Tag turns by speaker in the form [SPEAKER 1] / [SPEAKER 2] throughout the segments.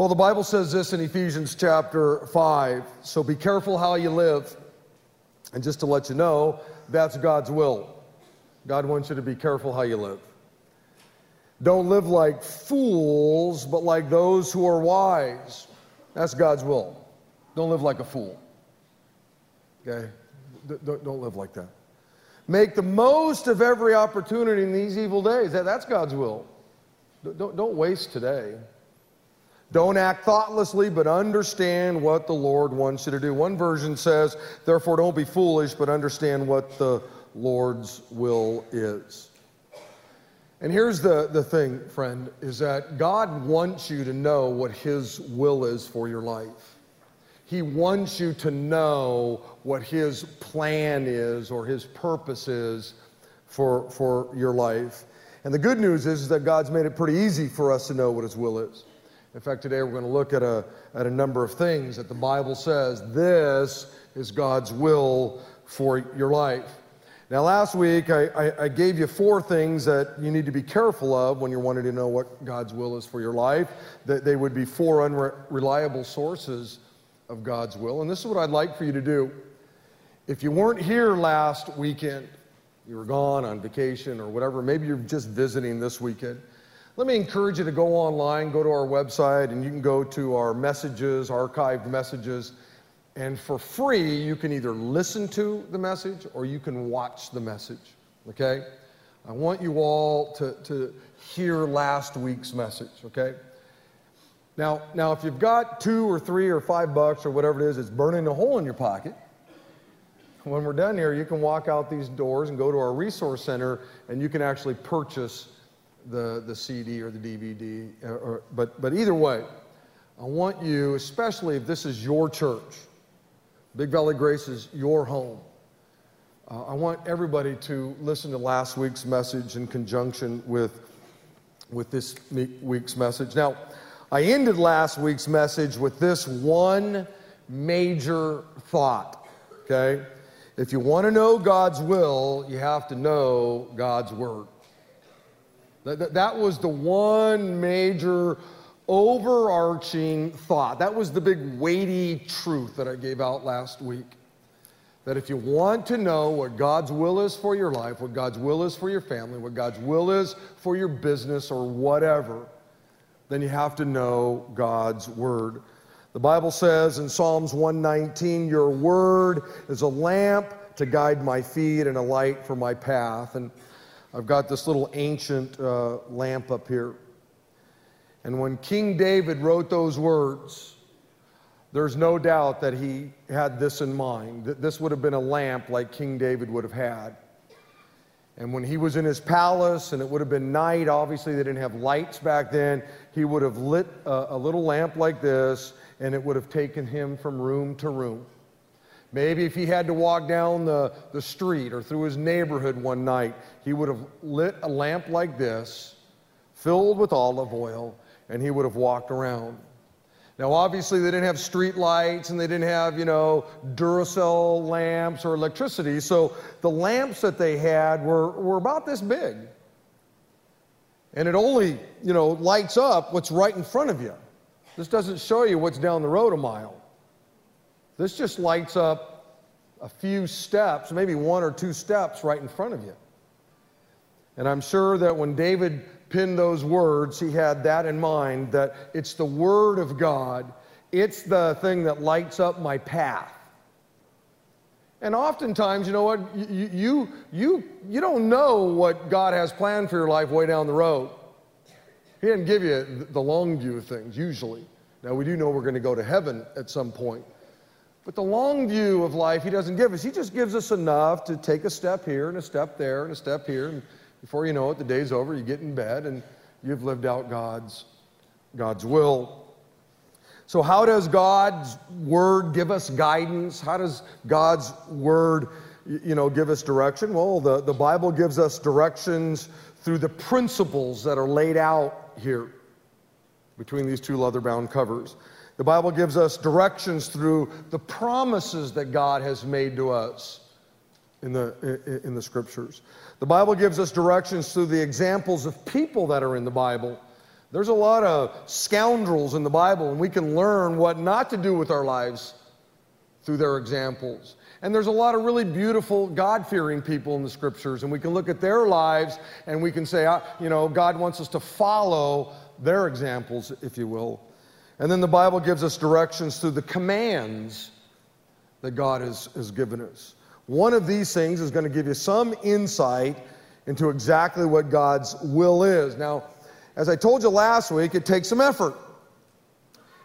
[SPEAKER 1] Well, the Bible says this in Ephesians chapter 5 so be careful how you live. And just to let you know, that's God's will. God wants you to be careful how you live. Don't live like fools, but like those who are wise. That's God's will. Don't live like a fool. Okay? Don't, don't live like that. Make the most of every opportunity in these evil days. That, that's God's will. Don't, don't waste today. Don't act thoughtlessly, but understand what the Lord wants you to do. One version says, therefore, don't be foolish, but understand what the Lord's will is. And here's the, the thing, friend, is that God wants you to know what His will is for your life. He wants you to know what His plan is or His purpose is for, for your life. And the good news is, is that God's made it pretty easy for us to know what His will is. In fact, today we're going to look at a, at a number of things that the Bible says this is God's will for your life. Now, last week I, I, I, gave you four things that you need to be careful of when you're wanting to know what God's will is for your life, that they would be four unreliable sources of God's will. And this is what I'd like for you to do. If you weren't here last weekend, you were gone on vacation or whatever, maybe you're just visiting this weekend. Let me encourage you to go online, go to our website, and you can go to our messages, archived messages. And for free, you can either listen to the message or you can watch the message. Okay? I want you all to, to hear last week's message, okay? Now, now, if you've got two or three or five bucks or whatever it is, it's burning a hole in your pocket. When we're done here, you can walk out these doors and go to our resource center and you can actually purchase the, the CD or the DVD. Or, or, but, but either way, I want you, especially if this is your church, Big Valley Grace is your home. Uh, I want everybody to listen to last week's message in conjunction with, with this week's message. Now, I ended last week's message with this one major thought, okay? If you want to know God's will, you have to know God's word. That, that was the one major overarching thought. That was the big weighty truth that I gave out last week. That if you want to know what God's will is for your life, what God's will is for your family, what God's will is for your business or whatever, then you have to know God's word. The Bible says in Psalms 119, Your word is a lamp to guide my feet and a light for my path. And I've got this little ancient uh, lamp up here. And when King David wrote those words, there's no doubt that he had this in mind. That this would have been a lamp like King David would have had. And when he was in his palace and it would have been night, obviously they didn't have lights back then, he would have lit a, a little lamp like this and it would have taken him from room to room. Maybe if he had to walk down the, the street or through his neighborhood one night, he would have lit a lamp like this, filled with olive oil, and he would have walked around. Now, obviously, they didn't have street lights and they didn't have, you know, Duracell lamps or electricity. So the lamps that they had were, were about this big. And it only, you know, lights up what's right in front of you. This doesn't show you what's down the road a mile. This just lights up a few steps, maybe one or two steps right in front of you. And I'm sure that when David penned those words, he had that in mind that it's the Word of God, it's the thing that lights up my path. And oftentimes, you know what? You, you, you, you don't know what God has planned for your life way down the road. He didn't give you the long view of things, usually. Now, we do know we're going to go to heaven at some point. But the long view of life, He doesn't give us. He just gives us enough to take a step here and a step there and a step here. And before you know it, the day's over, you get in bed, and you've lived out God's, God's will. So, how does God's word give us guidance? How does God's word you know, give us direction? Well, the, the Bible gives us directions through the principles that are laid out here between these two leather bound covers. The Bible gives us directions through the promises that God has made to us in the, in the scriptures. The Bible gives us directions through the examples of people that are in the Bible. There's a lot of scoundrels in the Bible, and we can learn what not to do with our lives through their examples. And there's a lot of really beautiful, God fearing people in the scriptures, and we can look at their lives and we can say, ah, you know, God wants us to follow their examples, if you will. And then the Bible gives us directions through the commands that God has, has given us. One of these things is going to give you some insight into exactly what God's will is. Now, as I told you last week, it takes some effort.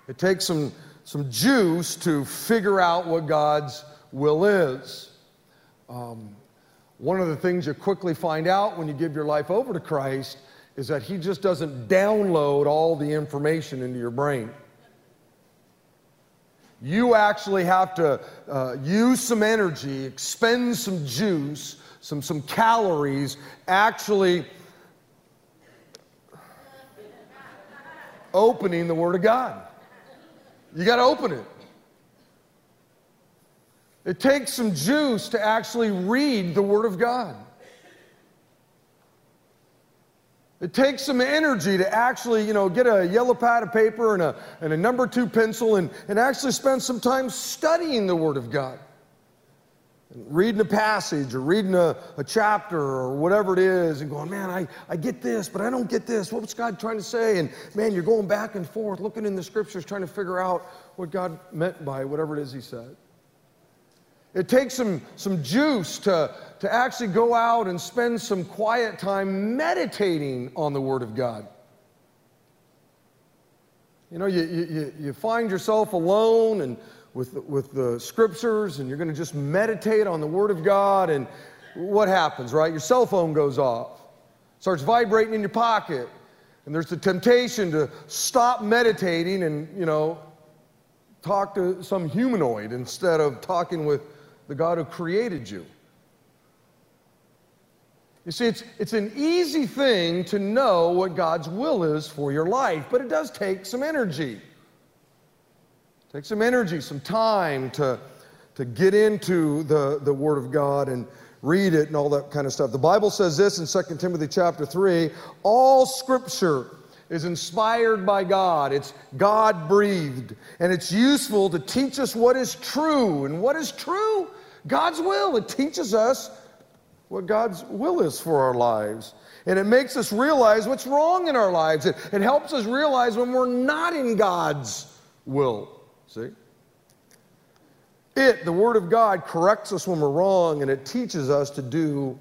[SPEAKER 1] It takes some, some juice to figure out what God's will is. Um, one of the things you quickly find out when you give your life over to Christ is that He just doesn't download all the information into your brain. You actually have to uh, use some energy, expend some juice, some, some calories, actually opening the Word of God. You got to open it. It takes some juice to actually read the Word of God. It takes some energy to actually, you know, get a yellow pad of paper and a, and a number two pencil and, and actually spend some time studying the Word of God. And reading a passage or reading a, a chapter or whatever it is and going, man, I, I get this, but I don't get this. What was God trying to say? And man, you're going back and forth looking in the scriptures trying to figure out what God meant by whatever it is He said. It takes some, some juice to, to actually go out and spend some quiet time meditating on the Word of God. You know, you, you, you find yourself alone and with with the scriptures, and you're going to just meditate on the Word of God, and what happens, right? Your cell phone goes off, starts vibrating in your pocket, and there's the temptation to stop meditating and, you know, talk to some humanoid instead of talking with the God who created you. You see, it's, it's an easy thing to know what God's will is for your life, but it does take some energy. It takes some energy, some time to, to get into the, the Word of God and read it and all that kind of stuff. The Bible says this in 2 Timothy chapter 3 all scripture is inspired by God. It's God breathed. And it's useful to teach us what is true. And what is true? God's will. It teaches us what God's will is for our lives. And it makes us realize what's wrong in our lives. It, it helps us realize when we're not in God's will. See? It, the Word of God, corrects us when we're wrong and it teaches us to do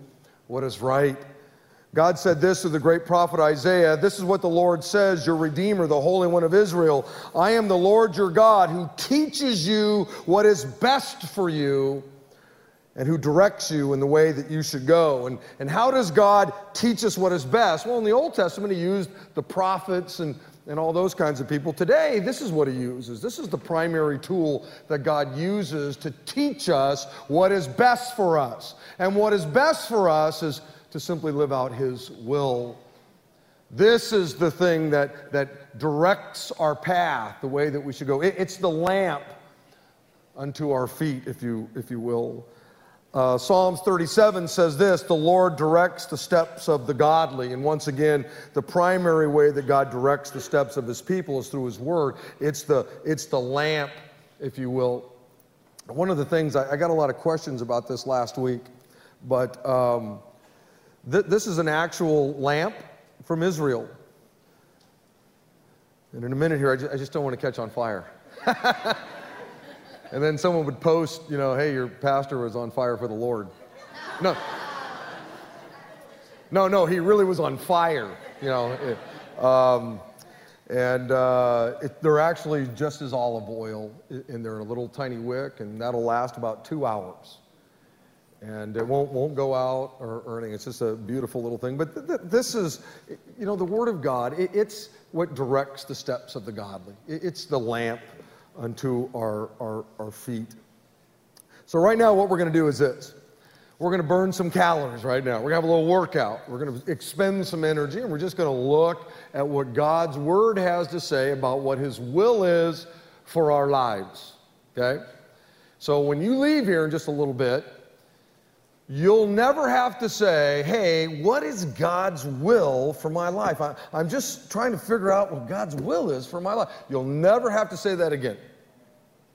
[SPEAKER 1] what is right. God said this to the great prophet Isaiah This is what the Lord says, your Redeemer, the Holy One of Israel. I am the Lord your God who teaches you what is best for you and who directs you in the way that you should go. And, and how does God teach us what is best? Well, in the Old Testament, he used the prophets and, and all those kinds of people. Today, this is what he uses. This is the primary tool that God uses to teach us what is best for us. And what is best for us is to simply live out his will. This is the thing that, that directs our path, the way that we should go. It, it's the lamp unto our feet, if you, if you will. Uh, Psalms 37 says this The Lord directs the steps of the godly. And once again, the primary way that God directs the steps of his people is through his word. It's the, it's the lamp, if you will. One of the things, I, I got a lot of questions about this last week, but um, th- this is an actual lamp from Israel. And in a minute here, I I just don't want to catch on fire. And then someone would post, you know, hey, your pastor was on fire for the Lord. No. No, no, he really was on fire, you know. Um, and uh, it, they're actually just as olive oil, and they're in a little tiny wick, and that'll last about two hours. And it won't, won't go out or, earning. anything. It's just a beautiful little thing. But th- th- this is, you know, the Word of God, it, it's what directs the steps of the godly, it, it's the lamp unto our, our, our feet. So, right now, what we're going to do is this we're going to burn some calories right now. We're going to have a little workout. We're going to expend some energy, and we're just going to look at what God's word has to say about what his will is for our lives. Okay? So, when you leave here in just a little bit, You'll never have to say, hey, what is God's will for my life? I, am just trying to figure out what God's will is for my life. You'll never have to say that again.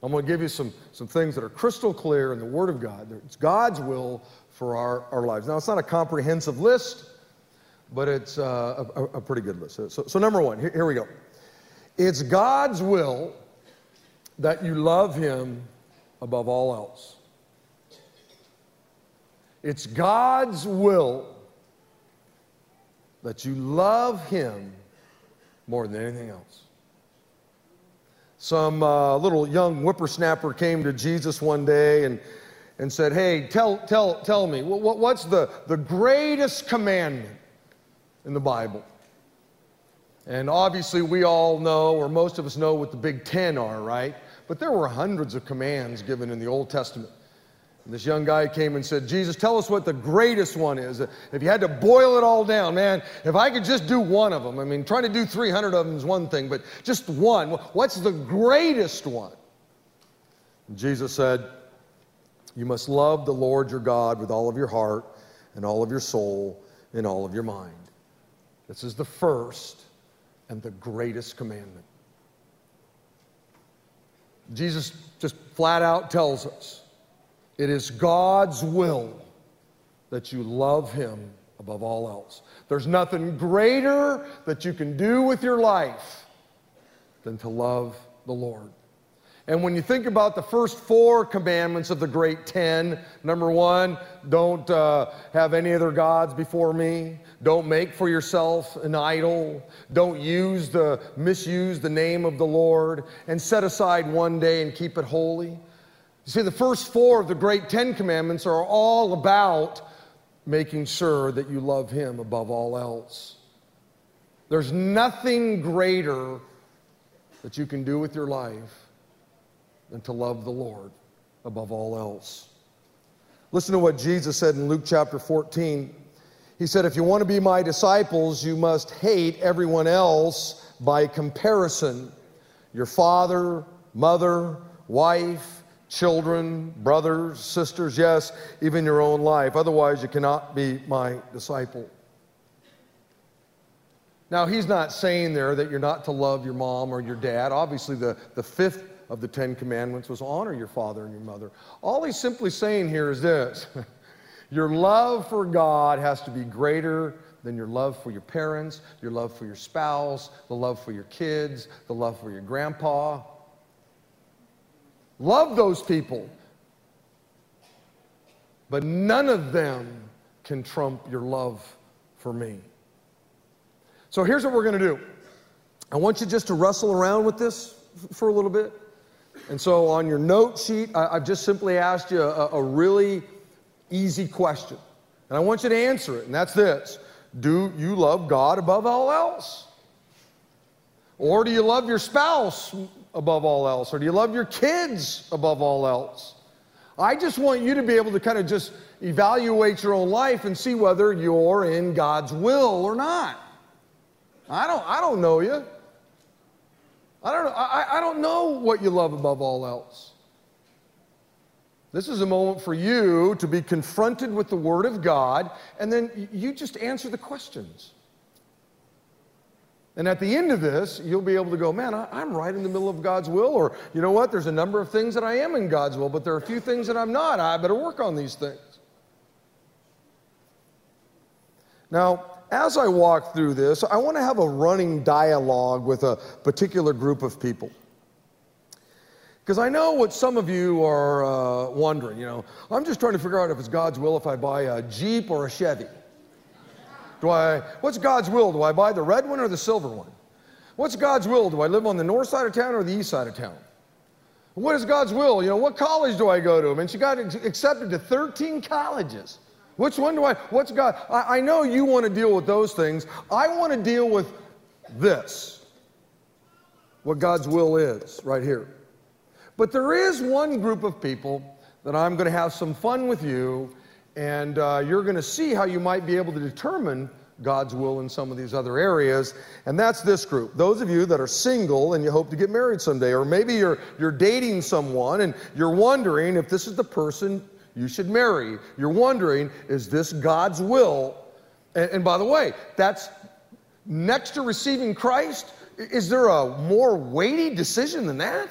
[SPEAKER 1] I'm going to give you some, some things that are crystal clear in the Word of God. It's God's will for our, our lives. Now, it's not a comprehensive list, but it's uh, a, a, pretty good list. So, so number one, here, here we go. It's God's will that you love Him above all else. It's God's will that you love Him more than anything else. Some uh, little young whippersnapper came to Jesus one day and, and said, Hey, tell, tell, tell me, what, what's the, the greatest commandment in the Bible? And obviously, we all know, or most of us know, what the Big Ten are, right? But there were hundreds of commands given in the Old Testament. And this young guy came and said, Jesus, tell us what the greatest one is. If you had to boil it all down, man, if I could just do one of them, I mean, trying to do 300 of them is one thing, but just one, what's the greatest one? Jesus said, You must love the Lord your God with all of your heart and all of your soul and all of your mind. This is the first and the greatest commandment. Jesus just flat out tells us it is God's will that you love Him above all else. There's nothing greater that you can do with your life than to love the Lord. And when you think about the first four commandments of the great ten, number one, don't uh, have any other gods before me. Don't make for yourself an idol. Don't use the misuse the name of the Lord, and set aside one day and keep it holy. You see, the first four of the great Ten Commandments are all about making sure that you love Him above all else. There's nothing greater that you can do with your life than to love the Lord above all else. Listen to what Jesus said in Luke chapter 14. He said, If you want to be my disciples, you must hate everyone else by comparison your father, mother, wife children, brothers, sisters, yes, even your own life. Otherwise, you cannot be my disciple. Now, he's not saying there that you're not to love your mom or your dad. Obviously, the, the fifth of the Ten Commandments was honor your father and your mother. All he's simply saying here is this your love for God has to be greater than your love for your parents, your love for your spouse, the love for your kids, the love for your grandpa, Love those people. But none of them can trump your love for me. So here's what we're going to do. I want you just to wrestle around with this for a little bit. And so on your note sheet, I, have just simply asked you a, a really easy question. And I want you to answer it, and that's this Do you love God above all else? Or do you love your spouse above all else? Or do you love your kids above all else? I just want you to be able to kind of just evaluate your own life and see whether you're in God's will or not. I don't, I don't know you. I don't, I, I don't know what you love above all else. This is a moment for you to be confronted with the Word of God, and then you just answer the questions. And at the end of this, you'll be able to go, man, I, am right in the middle of God's will. Or, you know what, there's a number of things that I am in God's will, but there are a few things that I'm not. I better work on these things. Now, as I walk through this, I want to have a running dialogue with a particular group of people. Because I know what some of you are uh, wondering, you know, I'm just trying to figure out if it's God's will if I buy a Jeep or a Chevy. Do I, what's God's will? Do I buy the red one or the silver one? What's God's will? Do I live on the north side of town or the east side of town? What is God's will? You know, what college do I go to? I mean, she got accepted to 13 colleges. Which one do I, what's God? I, I know you want to deal with those things. I want to deal with this, what God's will is right here. But there is one group of people that I'm going to have some fun with you and uh, you're going to see how you might be able to determine God's will in some of these other areas. And that's this group. Those of you that are single and you hope to get married someday, or maybe you're, you're dating someone and you're wondering if this is the person you should marry. You're wondering, is this God's will? And, and by the way, that's next to receiving Christ. Is there a more weighty decision than that?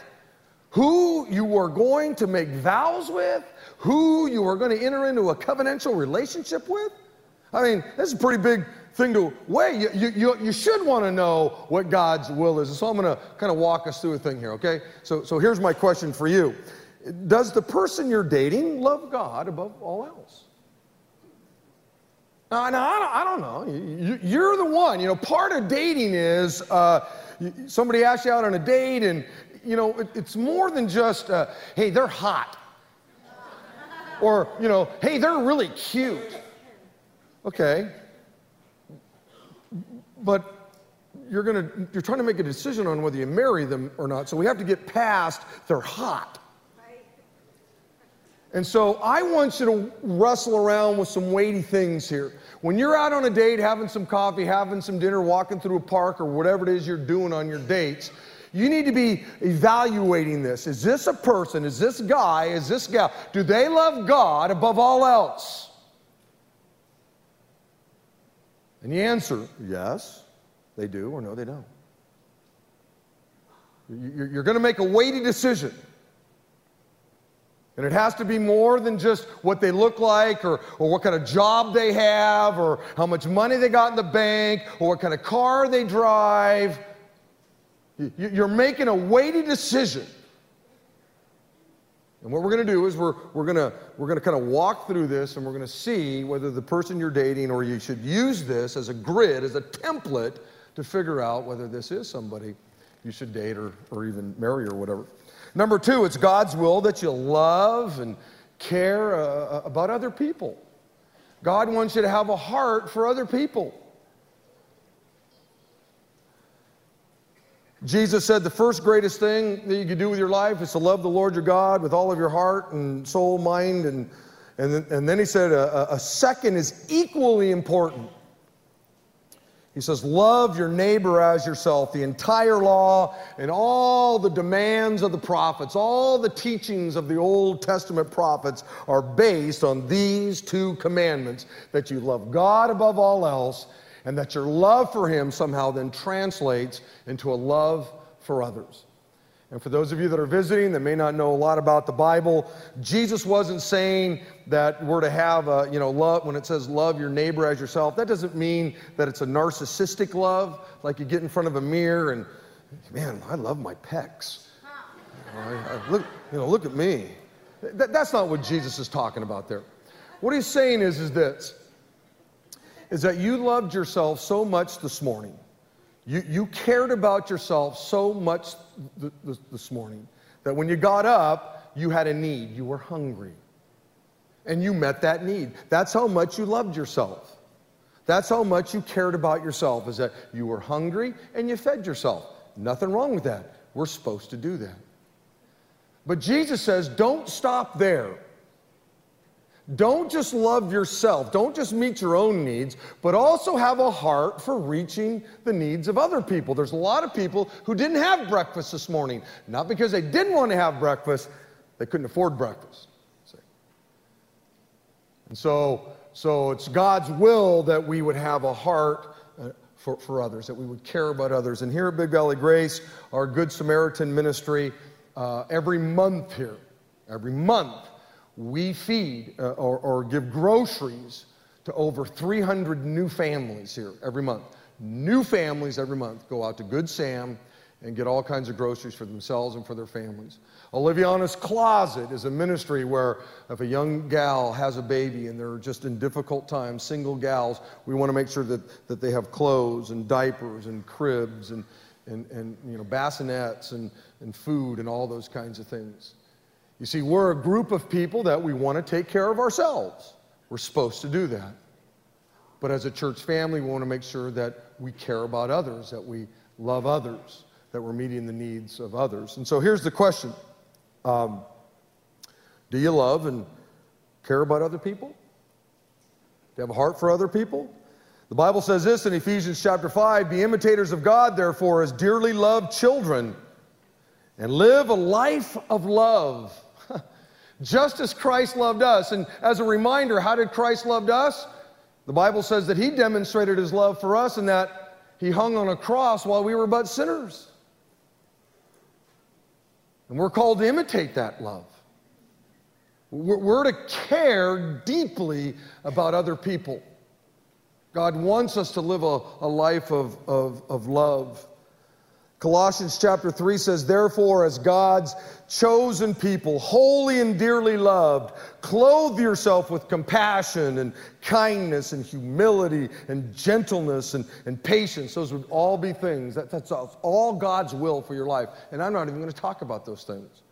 [SPEAKER 1] Who you are going to make vows with? who you are going to enter into a covenantal relationship with? I mean, that's a pretty big thing to weigh. You, you, you, you should want to know what God's will is. So I'm going to kind of walk us through a thing here, okay? So, so here's my question for you Does the person you're dating love God above all else? Now, now I, don't, I don't know. You, are the one. You know, part of dating is uh, somebody asks you out on a date, and, you know, it, it's more than just, uh, hey, they're hot. Or, you know, hey, they're really cute. Okay. But you're going to you're trying to make a decision on whether you marry them or not. So we have to get past they're hot. And so I want you to wrestle around with some weighty things here. When you're out on a date, having some coffee, having some dinner, walking through a park, or whatever it is you're doing on your dates, you need to be evaluating this. Is this a person? Is this guy? Is this gal? Do they love God above all else? And the answer, yes, they do, or no, they don't. You're going to make a weighty decision. And it has to be more than just what they look like or, or what kind of job they have or how much money they got in the bank or what kind of car they drive you're making a weighty decision. And what we're going to do is we're, we're going to we're going to kind of walk through this and we're going to see whether the person you're dating or you should use this as a grid, as a template to figure out whether this is somebody you should date or, or even marry or whatever. Number two, it's God's will that you love and care uh, uh about other people. God wants you to have a heart for other people. Jesus said the first greatest thing that you can do with your life is to love the Lord your God with all of your heart and soul, mind, and, and, then, and then he said a, a second is equally important. He says, Love your neighbor as yourself. The entire law and all the demands of the prophets, all the teachings of the Old Testament prophets are based on these two commandments that you love God above all else and that your love for Him somehow then translates into a love for others. And for those of you that are visiting that may not know a lot about the Bible, Jesus wasn't saying that we're to have a, you know, love, when it says love your neighbor as yourself, that doesn't mean that it's a narcissistic love, like you get in front of a mirror and, man, I love my pecs. I, I look, you know, look at me. That, that's not what Jesus is talking about there. What he's saying is, is this is that you loved yourself so much this morning. You, you cared about yourself so much th- th- this morning that when you got up, you had a need. You were hungry. And you met that need. That's how much you loved yourself. That's how much you cared about yourself, is that you were hungry and you fed yourself. Nothing wrong with that. We're supposed to do that. But Jesus says, don't stop there. Don't just love yourself, don't just meet your own needs, but also have a heart for reaching the needs of other people. There's a lot of people who didn't have breakfast this morning, not because they didn't want to have breakfast, they couldn't afford breakfast. And so, so it's God's will that we would have a heart uh, for, for others, that we would care about others. And here at Big Valley Grace, our Good Samaritan ministry, uh, every month here, every month, we feed uh, or, or give groceries to over 300 new families here every month. New families every month go out to Good Sam and get all kinds of groceries for themselves and for their families. Oliviana's Closet is a ministry where if a young gal has a baby and they're just in difficult times, single gals, we want to make sure that, that they have clothes and diapers and cribs and, and, and you know, bassinets and, and food and all those kinds of things. You see, we're a group of people that we want to take care of ourselves. We're supposed to do that. But as a church family, we want to make sure that we care about others, that we love others, that we're meeting the needs of others. And so here's the question um, Do you love and care about other people? Do you have a heart for other people? The Bible says this in Ephesians chapter 5 Be imitators of God, therefore, as dearly loved children, and live a life of love just as Christ loved us. And as a reminder, how did Christ love us? The Bible says that he demonstrated his love for us in that he hung on a cross while we were but sinners. And we're called to imitate that love. We're to care deeply about other people. God wants us to live a, a life of, of, of love. Colossians chapter 3 says, Therefore, as God's chosen people, holy and dearly loved, clothe yourself with compassion and kindness and humility and gentleness and, and patience. Those would all be things. That, that's all God's will for your life. And I'm not even going to talk about those things.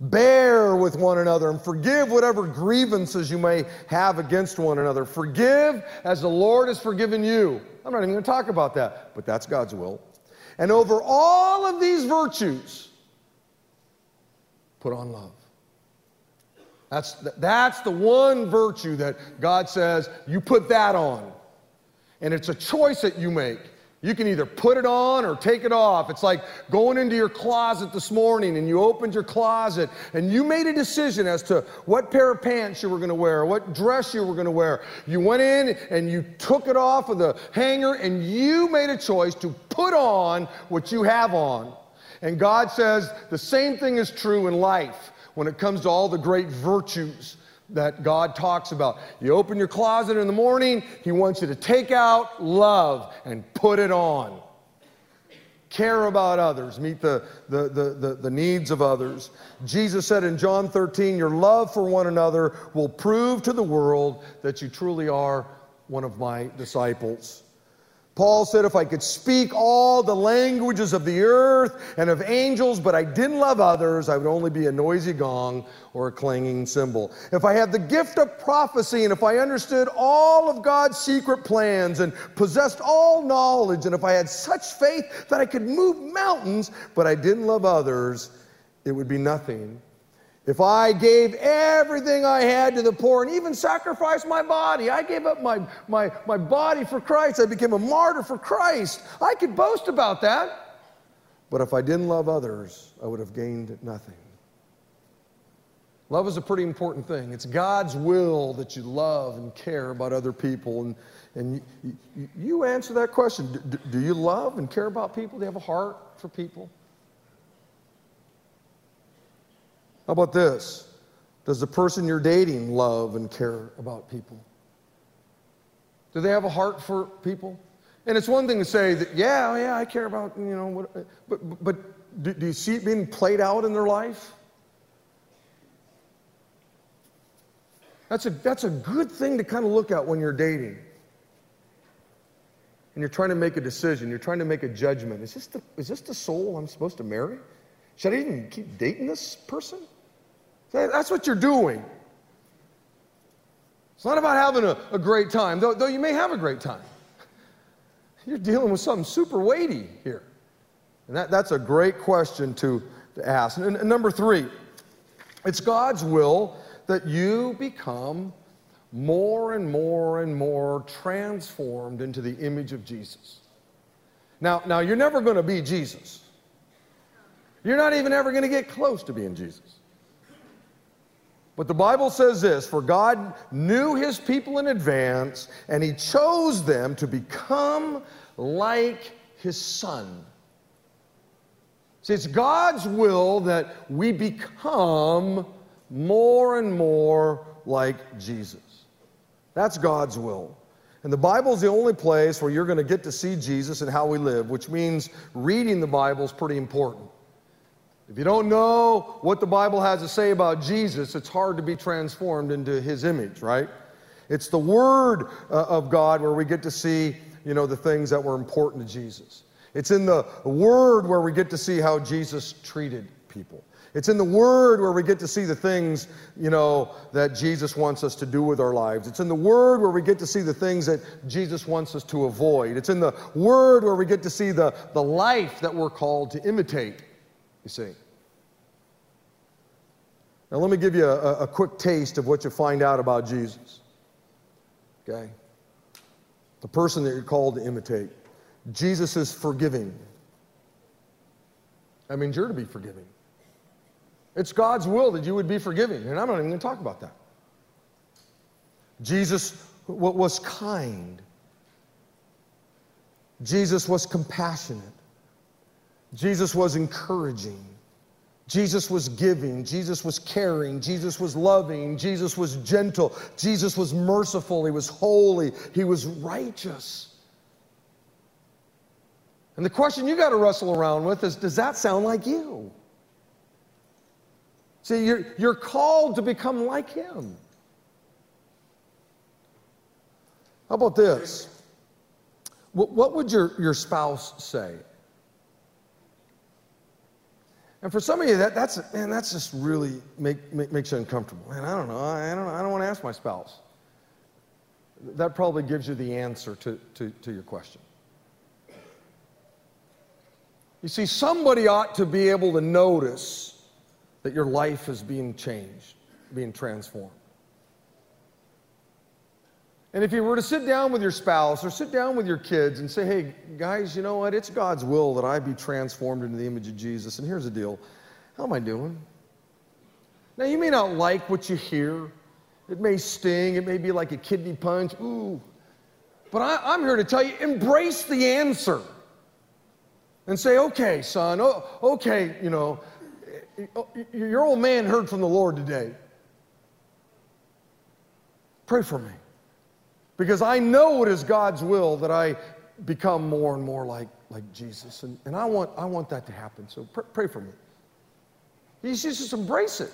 [SPEAKER 1] Bear with one another and forgive whatever grievances you may have against one another. Forgive as the Lord has forgiven you. I'm not even going to talk about that, but that's God's will. And over all of these virtues, put on love. That's the, that's the one virtue that God says you put that on. And it's a choice that you make. You can either put it on or take it off. It's like going into your closet this morning and you opened your closet and you made a decision as to what pair of pants you were going to wear, what dress you were going to wear. You went in and you took it off of the hanger and you made a choice to put on what you have on. And God says the same thing is true in life when it comes to all the great virtues that God talks about. You open your closet in the morning, He wants you to take out love and put it on. Care about others, meet the, the, the, the, the needs of others. Jesus said in John 13, Your love for one another will prove to the world that you truly are one of my disciples. Paul said, If I could speak all the languages of the earth and of angels, but I didn't love others, I would only be a noisy gong or a clanging cymbal. If I had the gift of prophecy, and if I understood all of God's secret plans and possessed all knowledge, and if I had such faith that I could move mountains, but I didn't love others, it would be nothing. If I gave everything I had to the poor and even sacrificed my body, I gave up my, my, my body for Christ, I became a martyr for Christ, I could boast about that. But if I didn't love others, I would have gained nothing. Love is a pretty important thing. It's God's will that you love and care about other people. And, and you, you, answer that question do, do you love and care about people? Do you have a heart for people? How about this? Does the person you're dating love and care about people? Do they have a heart for people? And it's one thing to say that, yeah, yeah, I care about, you know, what, but, but do, do you see it being played out in their life? That's a, that's a good thing to kind of look at when you're dating. And you're trying to make a decision, you're trying to make a judgment. Is this the, is this the soul I'm supposed to marry? Should I even keep dating this person? Okay, that's what you're doing. It's not about having a, a great time, though, though you may have a great time. You're dealing with something super weighty here. And that, that's a great question to, to ask. And, and number three, it's God's will that you become more and more and more transformed into the image of Jesus. Now, now you're never going to be Jesus. You're not even ever going to get close to being Jesus. But the Bible says this for God knew his people in advance, and he chose them to become like his son. See, it's God's will that we become more and more like Jesus. That's God's will. And the Bible is the only place where you're going to get to see Jesus and how we live, which means reading the Bible is pretty important. If you don't know what the Bible has to say about Jesus, it's hard to be transformed into his image, right? It's the Word uh, of God where we get to see, you know, the things that were important to Jesus. It's in the Word where we get to see how Jesus treated people. It's in the Word where we get to see the things, you know, that Jesus wants us to do with our lives. It's in the Word where we get to see the things that Jesus wants us to avoid. It's in the Word where we get to see the, the life that we're called to imitate you see. Now, let me give you a, a quick taste of what you find out about Jesus. Okay? The person that you're called to imitate. Jesus is forgiving. That means you're to be forgiving. It's God's will that you would be forgiving, and I'm not even going to talk about that. Jesus was kind. Jesus was compassionate. Jesus was encouraging. Jesus was giving. Jesus was caring. Jesus was loving. Jesus was gentle. Jesus was merciful. He was holy. He was righteous. And the question you got to wrestle around with is does that sound like you? See, you're, you're called to become like him. How about this? What, what would your, your spouse say and for some of you, that, that's, man, that's just really make, make, makes you uncomfortable. Man, I don't know. I don't, I don't want to ask my spouse. That probably gives you the answer to, to, to your question. You see, somebody ought to be able to notice that your life is being changed, being transformed. And if you were to sit down with your spouse or sit down with your kids and say, hey, guys, you know what? It's God's will that I be transformed into the image of Jesus. And here's the deal how am I doing? Now, you may not like what you hear, it may sting, it may be like a kidney punch. Ooh. But I, am here to tell you embrace the answer and say, okay, son, oh, okay, you know, oh, your old man heard from the Lord today. Pray for me because I know it is God's will that I become more and more like, like Jesus. And, and I, want, I want that to happen. So pr- pray for me. You just embrace it.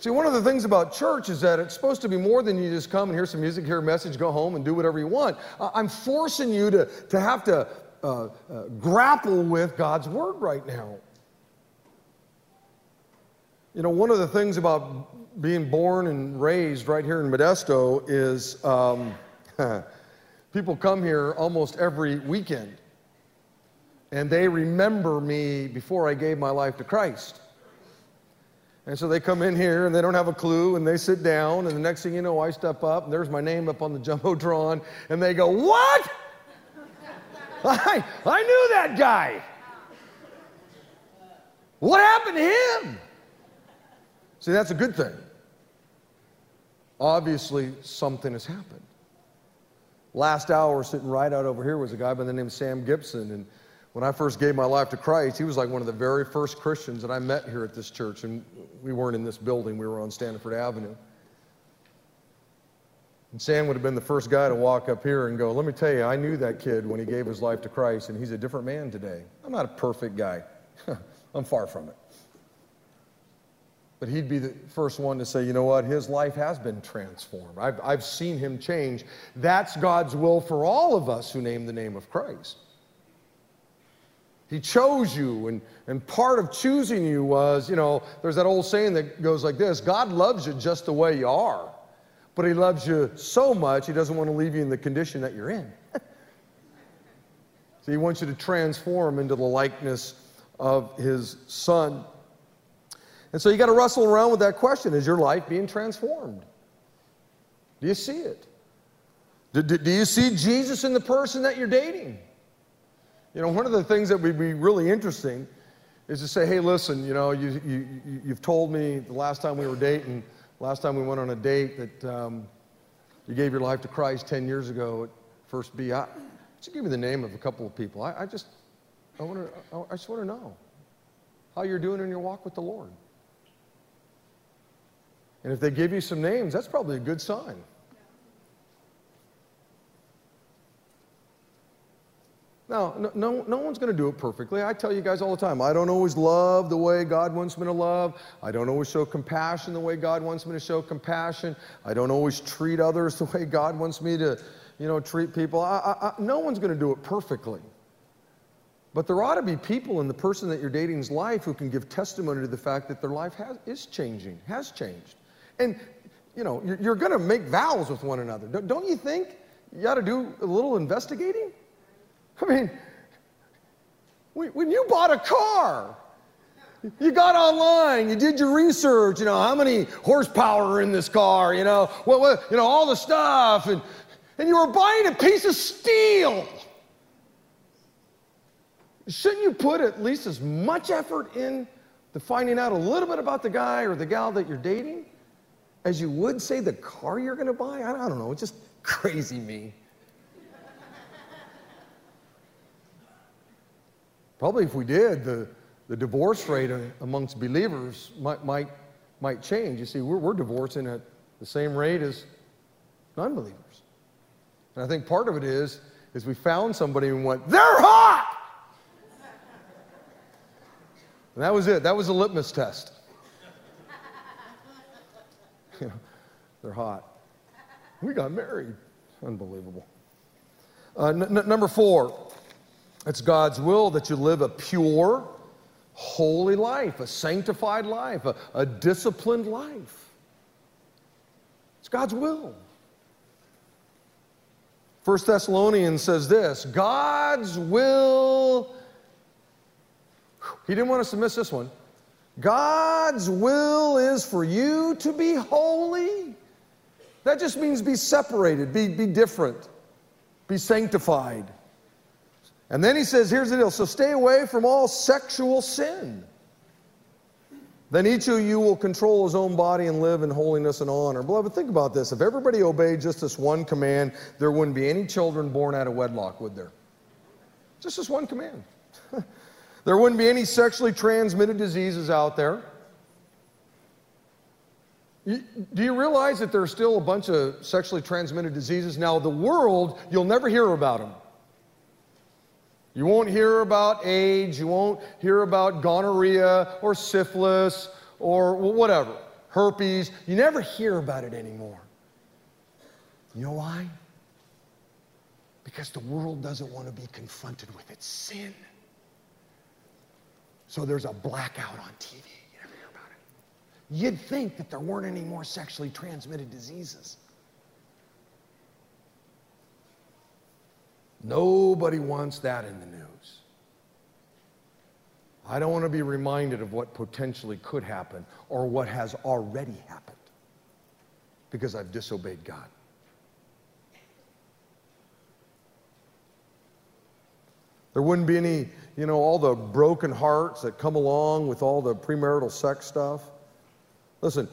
[SPEAKER 1] See, one of the things about church is that it's supposed to be more than you just come and hear some music, hear a message, go home and do whatever you want. I'm forcing you to, to have to uh, uh, grapple with God's word right now. You know, one of the things about being born and raised right here in Modesto is um, people come here almost every weekend. And they remember me before I gave my life to Christ. And so they come in here and they don't have a clue and they sit down. And the next thing you know, I step up and there's my name up on the Jumbotron. And they go, What? I, I knew that guy. What happened to him? See, that's a good thing obviously something has happened. Last hour, sitting right out over here, was a guy by the name of Sam Gibson. And when I first gave my life to Christ, he was like one of the very first Christians that I met here at this church. And we weren't in this building, we were on Stanford Avenue. And Sam would have been the first guy to walk up here and go, Let me tell you, I knew that kid when he gave his life to Christ, and he's a different man today. I'm not a perfect guy, I'm far from it. But he'd be the first one to say, you know what, his life has been transformed. I've, I've seen him change. That's God's will for all of us who name the name of Christ. He chose you, and, and part of choosing you was, you know, there's that old saying that goes like this God loves you just the way you are, but He loves you so much, He doesn't want to leave you in the condition that you're in. so He wants you to transform into the likeness of His Son. And so you got to wrestle around with that question Is your life being transformed? Do you see it? Do, do, do you see Jesus in the person that you're dating? You know, one of the things that would be really interesting is to say, hey, listen, you know, you, you, you've told me the last time we were dating, last time we went on a date, that um, you gave your life to Christ 10 years ago at First B. I, just give me the name of a couple of people. I, I just, I, wanna, I just want to know how you're doing in your walk with the Lord. And if they give you some names, that's probably a good sign. Now, no, no, no one's going to do it perfectly. I tell you guys all the time, I don't always love the way God wants me to love. I don't always show compassion the way God wants me to show compassion. I don't always treat others the way God wants me to, you know, treat people. I, I, I, no one's going to do it perfectly. But there ought to be people in the person that you're dating's life who can give testimony to the fact that their life has, is changing, has changed. And, you know, you're, you're going to make vows with one another. Don't, don't you think you ought to do a little investigating? I mean, when you bought a car, you got online, you did your research, you know, how many horsepower in this car, you know, what, what, you know, all the stuff, and, and you were buying a piece of steel. Shouldn't you put at least as much effort in to finding out a little bit about the guy or the gal that you're dating? as you would say the car you're going to buy? I, don't know, it's just crazy me. Probably if we did, the, the divorce rate amongst believers might, might, might change. You see, we're, we're divorcing at the same rate as non believers. And I think part of it is, is we found somebody and went, they're hot! And that was it. That was a litmus test. you know, they're hot. We got married. Unbelievable. Uh, n- n- number four, it's God's will that you live a pure, holy life, a sanctified life, a, a disciplined life. It's God's will. First Thessalonians says this God's will. He didn't want us to miss this one. God's will is for you to be holy. That just means be separated, be, be different, be sanctified. And then he says, here's the deal so stay away from all sexual sin. Then each of you will control his own body and live in holiness and honor. Beloved, think about this. If everybody obeyed just this one command, there wouldn't be any children born out of wedlock, would there? Just this one command. There wouldn't be any sexually transmitted diseases out there. do you realize that there's still a bunch of sexually transmitted diseases? Now, the world, you'll never hear about them. You won't hear about AIDS, you won't hear about gonorrhea or syphilis or whatever, herpes. You never hear about it anymore. You know why? Because the world doesn't want to be confronted with its sin. So there's a blackout on TV. You never hear about it. You'd think that there weren't any more sexually transmitted diseases. Nobody wants that in the news. I don't want to be reminded of what potentially could happen or what has already happened because I've disobeyed God. There wouldn't be any you know, all the broken hearts that come along with all the premarital sex stuff. Listen,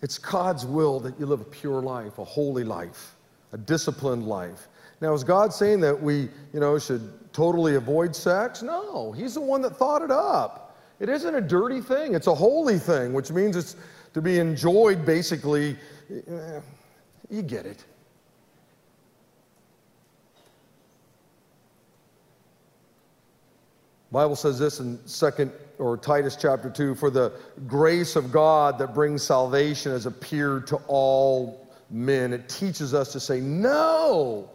[SPEAKER 1] it's God's will that you live a pure life, a holy life, a disciplined life. Now, is God saying that we, you know, should totally avoid sex? No, He's the one that thought it up. It isn't a dirty thing, it's a holy thing, which means it's to be enjoyed basically. Eh, you get it. Bible says this in second or Titus chapter 2 for the grace of God that brings salvation has appeared to all men. It teaches us to say no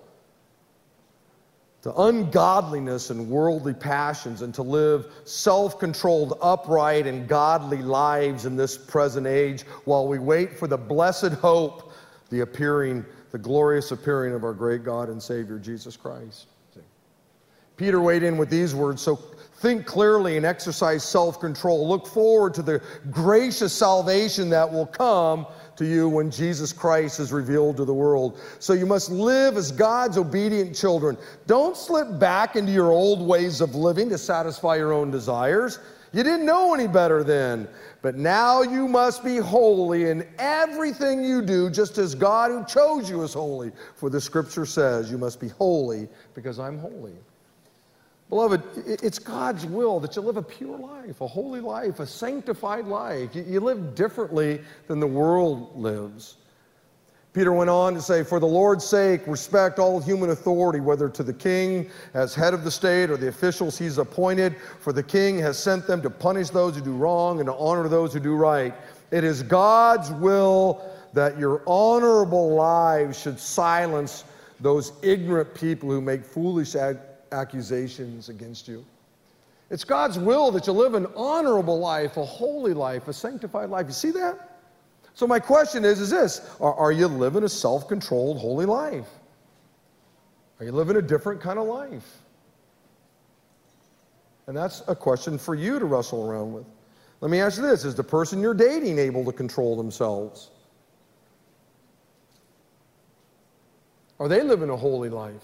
[SPEAKER 1] to ungodliness and worldly passions and to live self controlled, upright, and godly lives in this present age while we wait for the blessed hope, the appearing, the glorious appearing of our great God and Savior Jesus Christ. Peter weighed in with these words so Think clearly and exercise self control. Look forward to the gracious salvation that will come to you when Jesus Christ is revealed to the world. So you must live as God's obedient children. Don't slip back into your old ways of living to satisfy your own desires. You didn't know any better then. But now you must be holy in everything you do, just as God who chose you is holy. For the scripture says, You must be holy because I'm holy. Beloved, it's God's will that you live a pure life, a holy life, a sanctified life. You live differently than the world lives. Peter went on to say, For the Lord's sake, respect all human authority, whether to the king as head of the state or the officials he's appointed, for the king has sent them to punish those who do wrong and to honor those who do right. It is God's will that your honorable lives should silence those ignorant people who make foolish accusations against you. It's God's will that you live an honorable life, a holy life, a sanctified life. You see that? So, my question is, is this Are, are you living a self controlled, holy life? Are you living a different kind of life? And that's a question for you to wrestle around with. Let me ask you this Is the person you're dating able to control themselves? Are they living a holy life?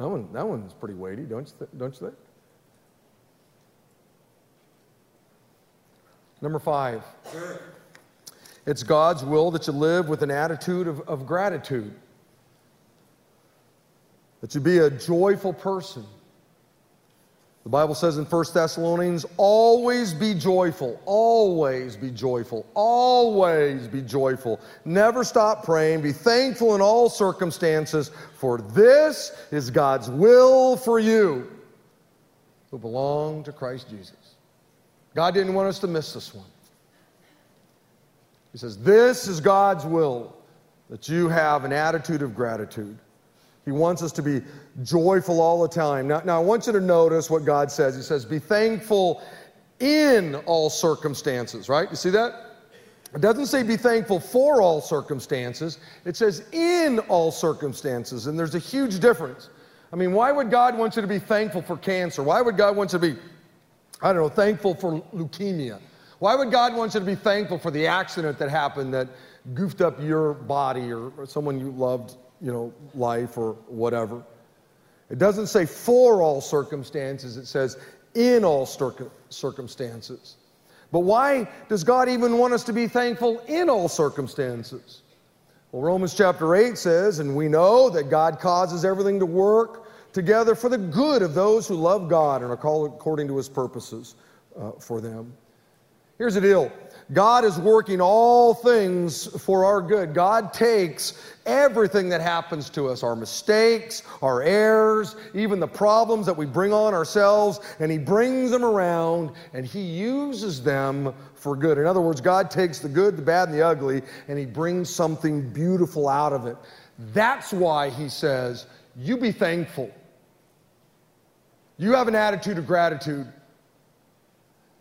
[SPEAKER 1] That, one, that one's pretty weighty, don't you, th- don't you think? Number five, it's God's will that you live with an attitude of, of gratitude, that you be a joyful person. The Bible says in 1 Thessalonians, always be joyful, always be joyful, always be joyful. Never stop praying, be thankful in all circumstances, for this is God's will for you who belong to Christ Jesus. God didn't want us to miss this one. He says, This is God's will that you have an attitude of gratitude. He wants us to be joyful all the time. Now, now I want you to notice what God says. He says, Be thankful in all circumstances, right? You see that? It doesn't say be thankful for all circumstances, it says in all circumstances, and there's a huge difference. I mean, why would God want you to be thankful for cancer? Why would God want you to be, I don't know, thankful for leukemia? Why would God want you to be thankful for the accident that happened that goofed up your body or, or someone you loved you know, life or whatever. It doesn't say for all circumstances, it says in all circumstances. But why does God even want us to be thankful in all circumstances? Well, Romans chapter 8 says, and we know that God causes everything to work together for the good of those who love God and are called according to his purposes uh, for them. Here's the deal God is working all things for our good. God takes everything that happens to us our mistakes, our errors, even the problems that we bring on ourselves and He brings them around and He uses them for good. In other words, God takes the good, the bad, and the ugly and He brings something beautiful out of it. That's why He says, You be thankful. You have an attitude of gratitude.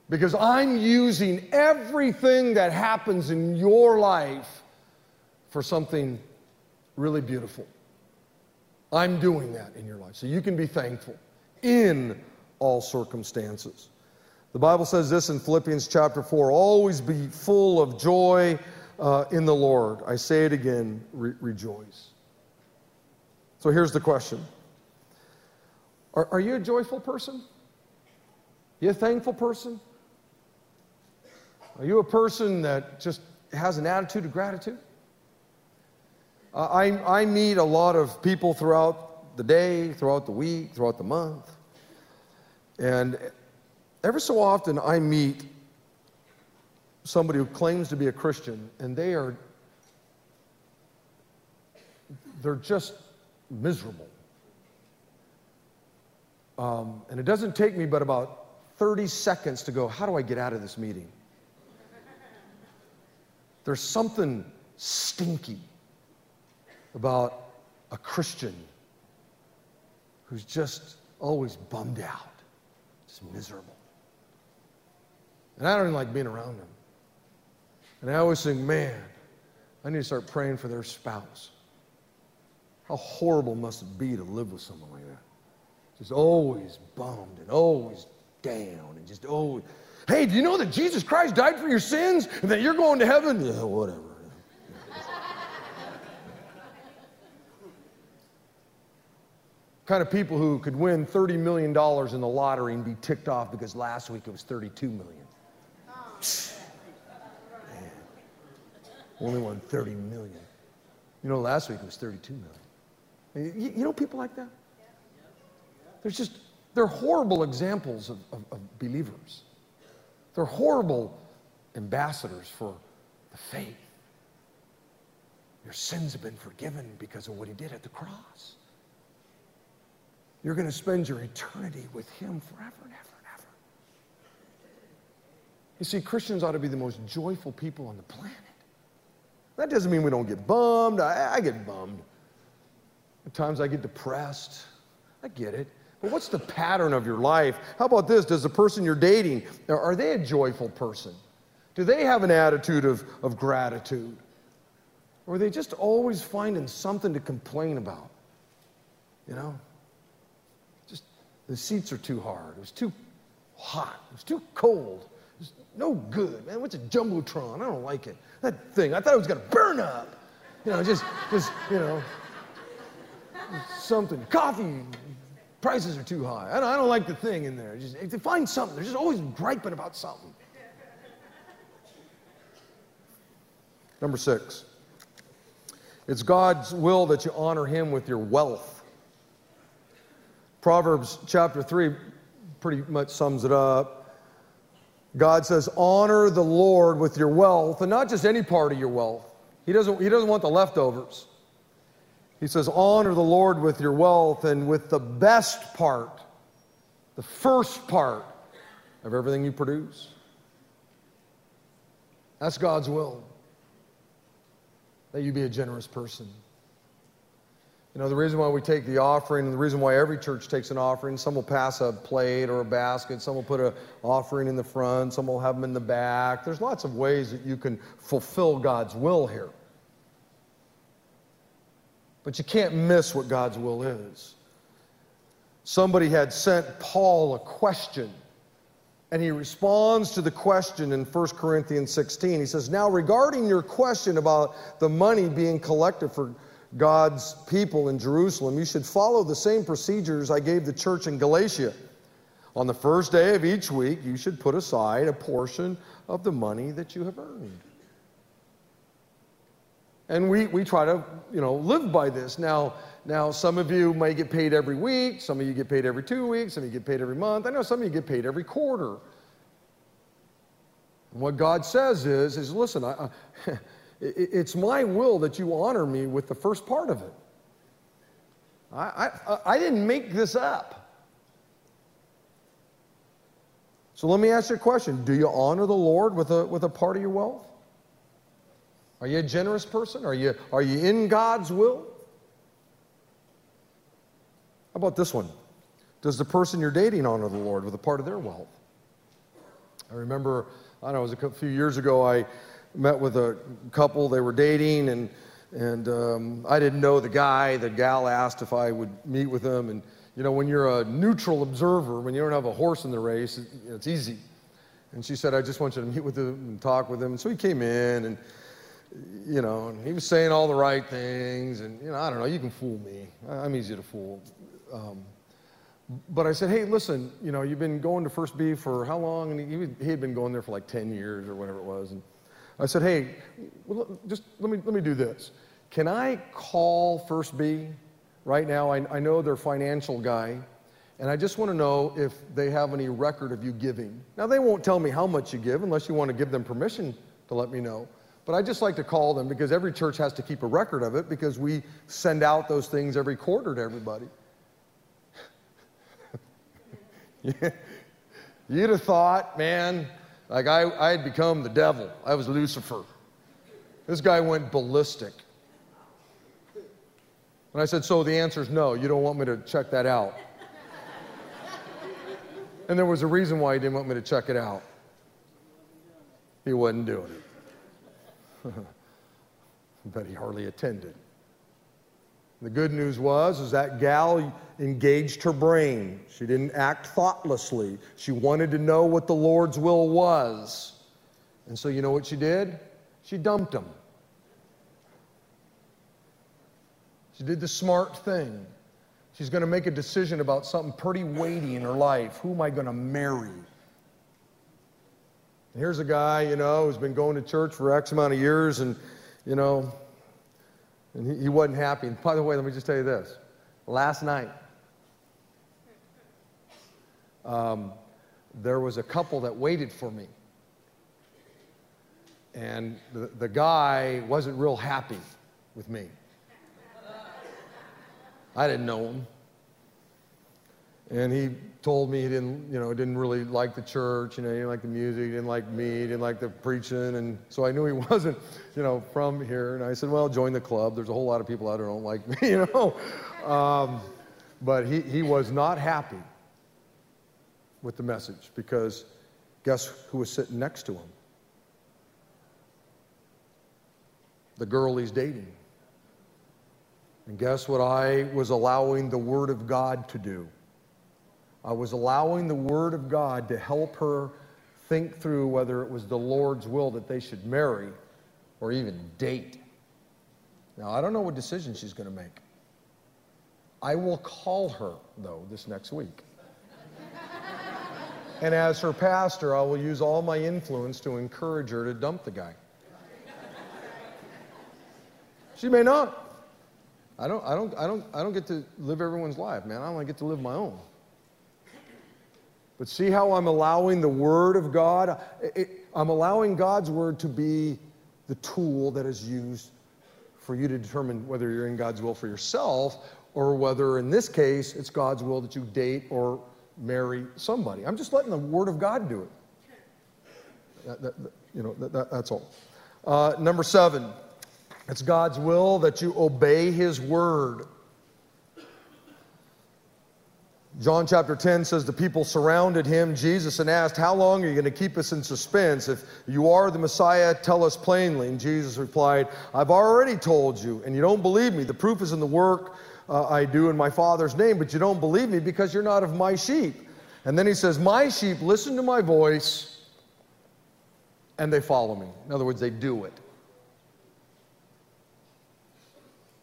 [SPEAKER 1] Because I'm using everything that happens in your life for something really beautiful. I'm doing that in your life. So you can be thankful in all circumstances. The Bible says this in Philippians chapter 4 always be full of joy uh, in the Lord. I say it again, re- rejoice. So here's the question are, are you a joyful person? You a thankful person? Are you a person that just has an attitude of gratitude? Uh, I, I meet a lot of people throughout the day, throughout the week, throughout the month. And ever so often, I meet somebody who claims to be a Christian and they are they're just miserable. Um, and it doesn't take me but about 30 seconds to go, how do I get out of this meeting? There's something stinky about a Christian who's just always bummed out, just miserable. And I don't even like being around them. And I always think, man, I need to start praying for their spouse. How horrible must it be to live with someone like that? Just always bummed and always down and just always. Hey, do you know that Jesus Christ died for your sins and that you're going to heaven? Yeah, whatever. kind of people who could win $30 million in the lottery and be ticked off because last week it was 32 million. million. only won 30 million. You know, last week it was 32 million. You, you know people like that? There's just, they're horrible examples of, of, of believers. They're horrible ambassadors for the faith. Your sins have been forgiven because of what he did at the cross. You're going to spend your eternity with him forever and ever and ever. You see, Christians ought to be the most joyful people on the planet. That doesn't mean we don't get bummed. I, I get bummed. At times I get depressed. I get it. But what's the pattern of your life? How about this? Does the person you're dating, are they a joyful person? Do they have an attitude of, of gratitude? Or are they just always finding something to complain about? You know? Just the seats are too hard. It was too hot. It was too cold. It was no good. Man, what's a jumbotron? I don't like it. That thing, I thought it was gonna burn up. You know, just just, you know, something. Coffee Prices are too high. I don't, I don't like the thing in there. Just, if they find something, they're just always griping about something. Number six, it's God's will that you honor Him with your wealth. Proverbs chapter 3 pretty much sums it up. God says, Honor the Lord with your wealth, and not just any part of your wealth. He doesn't, he doesn't want the leftovers. He says, Honor the Lord with your wealth and with the best part, the first part of everything you produce. That's God's will, that you be a generous person. You know, the reason why we take the offering and the reason why every church takes an offering, some will pass a plate or a basket, some will put an offering in the front, some will have them in the back. There's lots of ways that you can fulfill God's will here. But you can't miss what God's will is. Somebody had sent Paul a question, and he responds to the question in 1 Corinthians 16. He says, Now, regarding your question about the money being collected for God's people in Jerusalem, you should follow the same procedures I gave the church in Galatia. On the first day of each week, you should put aside a portion of the money that you have earned. And we, we try to, you know, live by this. Now, now, some of you may get paid every week, some of you get paid every two weeks, some of you get paid every month. I know some of you get paid every quarter. And what God says is, is listen, I, I, it's my will that you honor me with the first part of it. I, I, I didn't make this up. So let me ask you a question. Do you honor the Lord with a, with a part of your wealth? Are you a generous person? Are you, are you in God's will? How about this one? Does the person you're dating honor the Lord with a part of their wealth? I remember, I don't know, it was a few years ago, I met with a couple, they were dating, and, and um, I didn't know the guy. The gal asked if I would meet with them. And, you know, when you're a neutral observer, when you don't have a horse in the race, it's easy. And she said, I just want you to meet with him and talk with him. And so he came in, and you know, he was saying all the right things, and you know, I don't know. You can fool me. I'm easy to fool. Um, but I said, hey, listen, you know, you've been going to First B for how long? And he, he had been going there for like 10 years or whatever it was. And I said, hey, well, just let me let me do this. Can I call First B right now? I, I know their financial guy, and I just want to know if they have any record of you giving. Now they won't tell me how much you give unless you want to give them permission to let me know. But I just like to call them because every church has to keep a record of it because we send out those things every quarter to everybody. You'd have thought, man, like I, I had become the devil. I was Lucifer. This guy went ballistic. And I said, So the answer is no, you don't want me to check that out. and there was a reason why he didn't want me to check it out. He wasn't doing it. but he hardly attended. The good news was is that gal engaged her brain. She didn't act thoughtlessly. She wanted to know what the Lord's will was. And so you know what she did? She dumped him. She did the smart thing. She's going to make a decision about something pretty weighty in her life. Who am I going to marry? Here's a guy, you know, who's been going to church for X amount of years and, you know, and he, he wasn't happy. And by the way, let me just tell you this. Last night, um, there was a couple that waited for me. And the, the guy wasn't real happy with me. I didn't know him. And he told me he didn't, you know, didn't really like the church, you know, he didn't like the music, he didn't like me, he didn't like the preaching, and so I knew he wasn't, you know, from here. And I said, well, join the club. There's a whole lot of people out there don't like me, you know. Um, but he, he was not happy with the message because guess who was sitting next to him? The girl he's dating. And guess what I was allowing the Word of God to do? I was allowing the Word of God to help her think through whether it was the Lord's will that they should marry or even date. Now, I don't know what decision she's going to make. I will call her, though, this next week. and as her pastor, I will use all my influence to encourage her to dump the guy. She may not. I don't, I, don't, I, don't, I don't get to live everyone's life, man. I only get to live my own. But see how I'm allowing the Word of God? It, I'm allowing God's Word to be the tool that is used for you to determine whether you're in God's will for yourself or whether, in this case, it's God's will that you date or marry somebody. I'm just letting the Word of God do it. That, that, that, you know, that's all. Uh, number seven, it's God's will that you obey His Word. John chapter 10 says the people surrounded him, Jesus, and asked, How long are you going to keep us in suspense? If you are the Messiah, tell us plainly. And Jesus replied, I've already told you, and you don't believe me. The proof is in the work uh, I do in my Father's name, but you don't believe me because you're not of my sheep. And then he says, My sheep listen to my voice, and they follow me. In other words, they do it.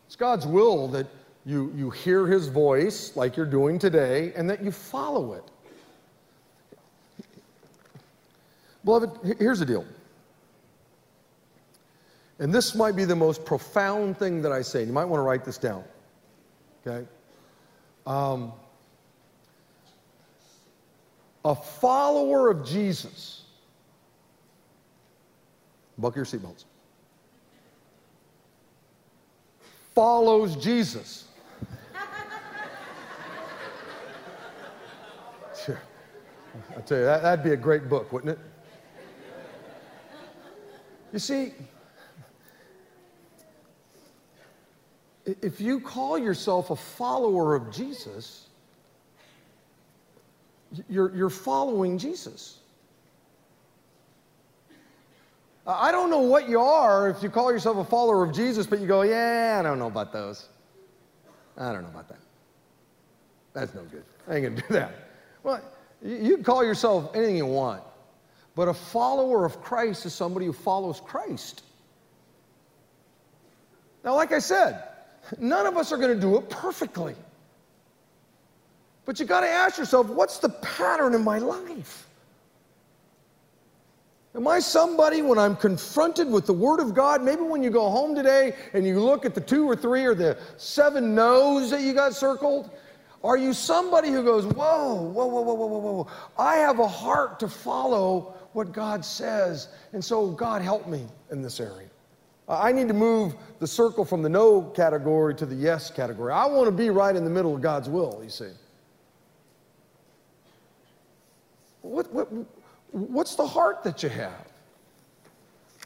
[SPEAKER 1] It's God's will that you, you hear his voice like you're doing today and that you follow it. Beloved, here's the deal. And this might be the most profound thing that I say. You might want to write this down. Okay? Um, a follower of Jesus. Buckle your seatbelts. Follows Jesus. I tell you, that, that'd be a great book, wouldn't it? You see, if you call yourself a follower of Jesus, you're, you're following Jesus. I don't know what you are if you call yourself a follower of Jesus, but you go, yeah, I don't know about those. I don't know about that. That's no good. I ain't going to do that. Well, you can call yourself anything you want, but a follower of Christ is somebody who follows Christ. Now, like I said, none of us are going to do it perfectly. But you got to ask yourself what's the pattern in my life? Am I somebody when I'm confronted with the Word of God? Maybe when you go home today and you look at the two or three or the seven no's that you got circled, are you somebody who goes, whoa, whoa, whoa, whoa, whoa, whoa, whoa, I have a heart to follow what God says, and so God help me in this area. I need to move the circle from the no category to the yes category. I want to be right in the middle of God's will, you see. What, what, what's the heart that you have?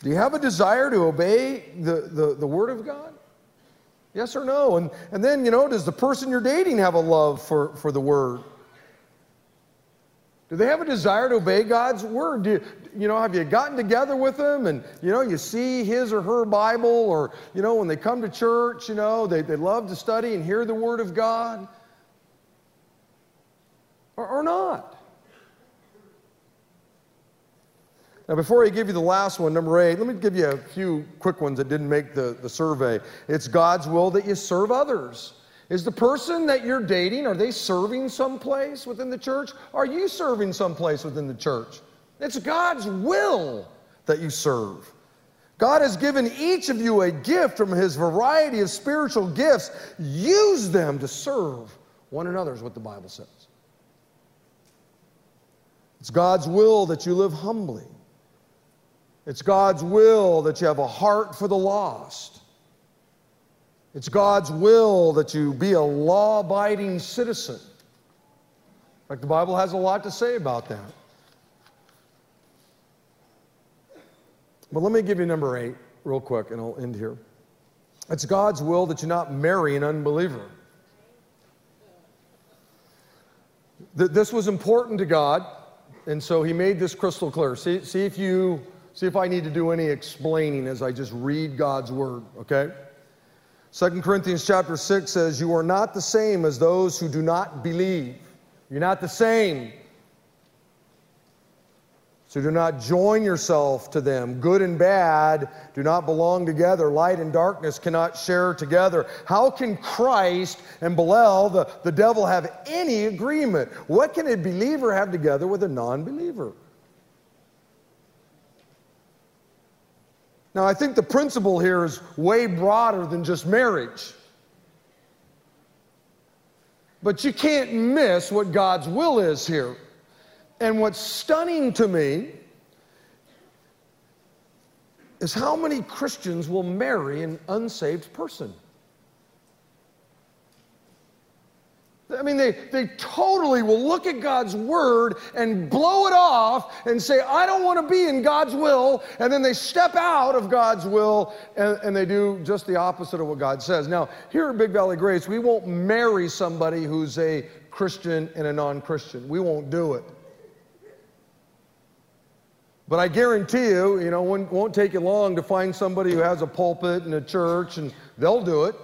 [SPEAKER 1] Do you have a desire to obey the, the, the Word of God? Yes or no? And, and then, you know, does the person you're dating have a love for, for the word? Do they have a desire to obey God's word? Do, you know, have you gotten together with them and, you know, you see his or her Bible or, you know, when they come to church, you know, they, they love to study and hear the word of God or, or not? Now, before I give you the last one, number eight, let me give you a few quick ones that didn't make the, the survey. It's God's will that you serve others. Is the person that you're dating, are they serving someplace within the church? Are you serving someplace within the church? It's God's will that you serve. God has given each of you a gift from his variety of spiritual gifts. Use them to serve one another, is what the Bible says. It's God's will that you live humbly. It's God's will that you have a heart for the lost. It's God's will that you be a law abiding citizen. In fact, the Bible has a lot to say about that. But let me give you number eight real quick, and I'll end here. It's God's will that you not marry an unbeliever. This was important to God, and so He made this crystal clear. See, see if you see if I need to do any explaining as I just read God's word, okay? Second Corinthians chapter 6 says, You are not the same as those who do not believe. You're not the same. So do not join yourself to them. Good and bad do not belong together. Light and darkness cannot share together. How can Christ and Belial, the, the devil, have any agreement? What can a believer have together with a non believer? Now, I think the principle here is way broader than just marriage. But you can't miss what God's will is here. And what's stunning to me is how many Christians will marry an unsaved person. I mean, they, they totally will look at God's word and blow it off and say, I don't want to be in God's will. And then they step out of God's will and, and they do just the opposite of what God says. Now, here at Big Valley Grace, we won't marry somebody who's a Christian and a non Christian. We won't do it. But I guarantee you, you know, it won't take you long to find somebody who has a pulpit and a church, and they'll do it.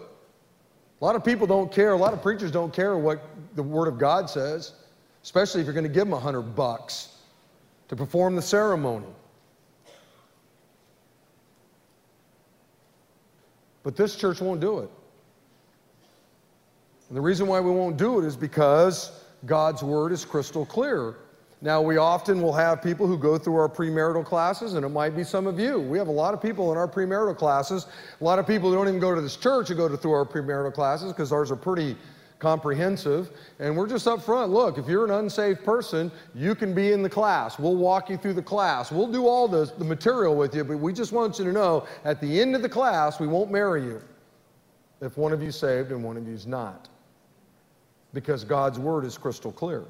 [SPEAKER 1] A lot of people don't care. A lot of preachers don't care what the Word of God says, especially if you're going to give them a hundred bucks to perform the ceremony. But this church won't do it. And the reason why we won't do it is because God's Word is crystal clear. Now, we often will have people who go through our premarital classes, and it might be some of you. We have a lot of people in our premarital classes, a lot of people who don't even go to this church who go to, through our premarital classes because ours are pretty comprehensive. And we're just up front look, if you're an unsaved person, you can be in the class. We'll walk you through the class. We'll do all the, the material with you, but we just want you to know at the end of the class, we won't marry you if one of you saved and one of you's not. Because God's word is crystal clear.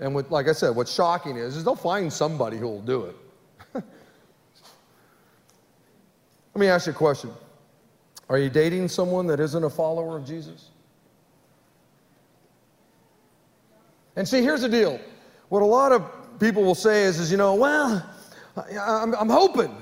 [SPEAKER 1] And what, like I said, what's shocking is, is they'll find somebody who will do it. Let me ask you a question. Are you dating someone that isn't a follower of Jesus? And see, here's the deal. What a lot of people will say is, is you know, well, I'm, I'm hoping.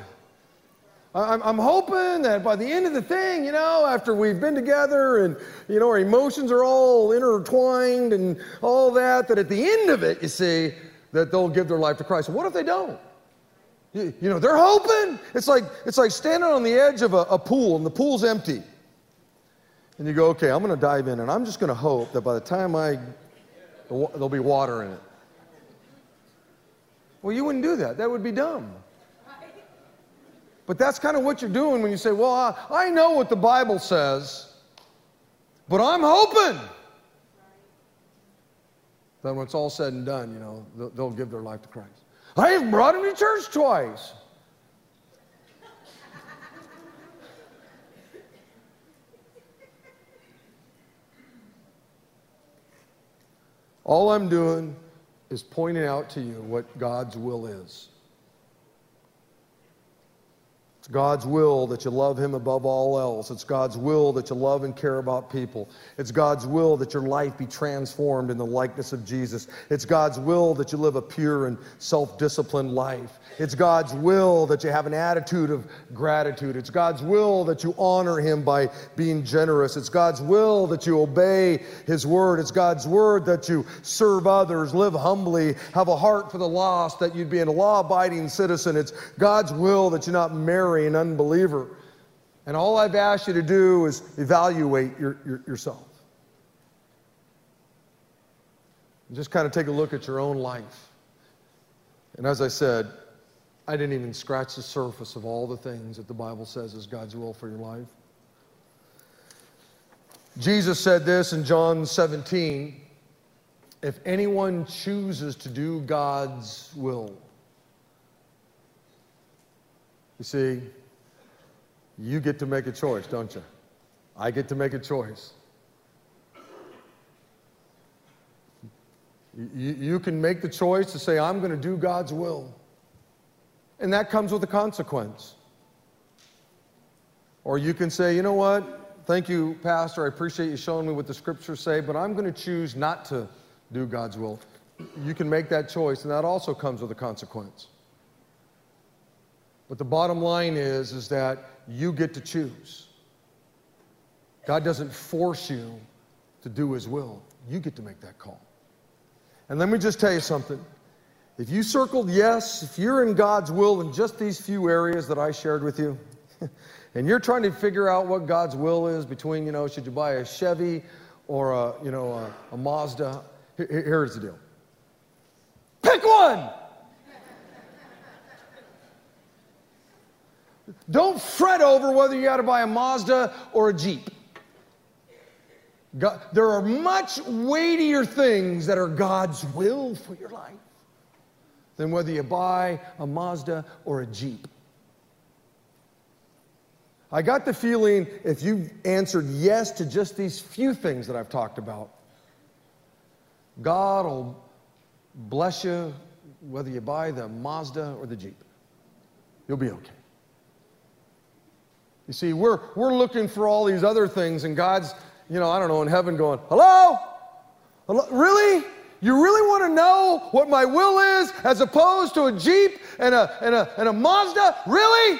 [SPEAKER 1] I'm, hoping that by the end of the thing, you know, after we've been together and, you know, our emotions are all intertwined and all that, that at the end of it, you see, that they'll give their life to Christ. What if they don't? You, you know, they're hoping. It's like, it's like standing on the edge of a, a pool and the pool's empty. And you go, okay, I'm going to dive in and I'm just going to hope that by the time I, there'll be water in it. Well, you wouldn't do that. That would be dumb. But that's kind of what you're doing when you say, Well, I, I know what the Bible says, but I'm hoping that when it's all said and done, you know, they'll, they'll give their life to Christ. I have brought him to church twice. All I'm doing is pointing out to you what God's will is. God's will that you love Him above all else. It's God's will that you love and care about people. It's God's will that your life be transformed in the likeness of Jesus. It's God's will that you live a pure and self disciplined life. It's God's will that you have an attitude of gratitude. It's God's will that you honor Him by being generous. It's God's will that you obey His word. It's God's word that you serve others, live humbly, have a heart for the lost, that you'd be a law abiding citizen. It's God's will that you not marry an unbeliever. And all I've asked you to do is evaluate your, your, yourself. just kind of take a look at your own life. And as I said, I didn't even scratch the surface of all the things that the Bible says is God's will for your life. Jesus said this in John 17 if anyone chooses to do God's will, you see, you get to make a choice, don't you? I get to make a choice. You, can make the choice to say, I'm going to do God's will. And that comes with a consequence. Or you can say, you know what? Thank you, Pastor. I appreciate you showing me what the scriptures say, but I'm going to choose not to do God's will. You can make that choice, and that also comes with a consequence. But the bottom line is, is that you get to choose. God doesn't force you to do his will. You get to make that call. And let me just tell you something. If you circled yes, if you're in God's will in just these few areas that I shared with you, and you're trying to figure out what God's will is between, you know, should you buy a Chevy or a, you know, a, a Mazda, here, here's the deal. Pick one! Don't fret over whether you got to buy a Mazda or a Jeep. God, there are much weightier things that are God's will for your life than whether you buy a Mazda or a Jeep. I got the feeling if you answered yes to just these few things that I've talked about, God will bless you whether you buy the Mazda or the Jeep. You'll be okay. You see, we're, we're looking for all these other things, and God's, you know, I don't know, in heaven going, hello? hello? Really? You really want to know what my will is as opposed to a Jeep and a, and a, and a Mazda? Really?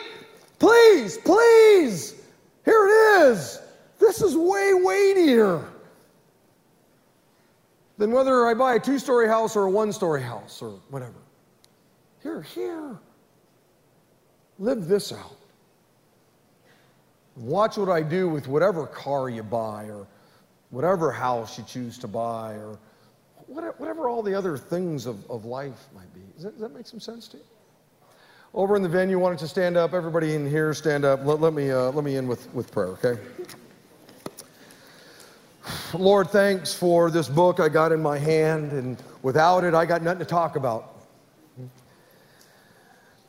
[SPEAKER 1] Please, please. Here it is. This is way weightier than whether I buy a two story house or a one story house or whatever. Here, here. Live this out. Watch what I do with whatever car you buy or whatever house you choose to buy or whatever all the other things of, of life might be. Does that, does that make some sense to you? Over in the venue, wanted to stand up. Everybody in here, stand up. Let, let me, uh, let me end with, with prayer, okay? Lord, thanks for this book I got in my hand, and without it, I got nothing to talk about.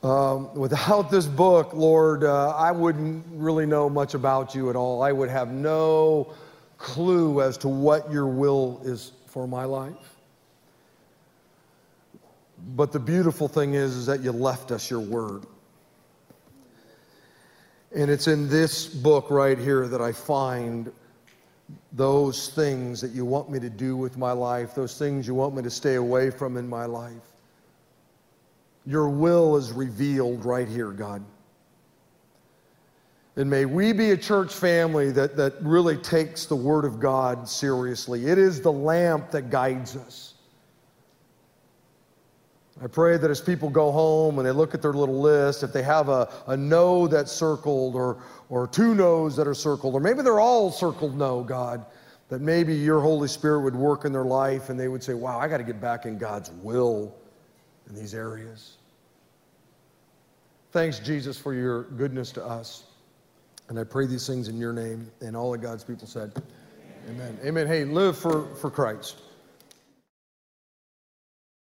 [SPEAKER 1] Um, without this book, Lord, uh, I wouldn't really know much about you at all. I would have no clue as to what your will is for my life. But the beautiful thing is, is that you left us your word. And it's in this book right here that I find those things that you want me to do with my life, those things you want me to stay away from in my life. Your will is revealed right here, God. And may we be a church family that, that really takes the Word of God seriously. It is the lamp that guides us. I pray that as people go home and they look at their little list, if they have a, a no that's circled or, or two no's that are circled, or maybe they're all circled no, God, that maybe your Holy Spirit would work in their life and they would say, wow, I got to get back in God's will in these areas. Thanks, Jesus, for your goodness to us. And I pray these things in your name. And all of God's people said, Amen. Amen. Amen. Hey, live for, for Christ.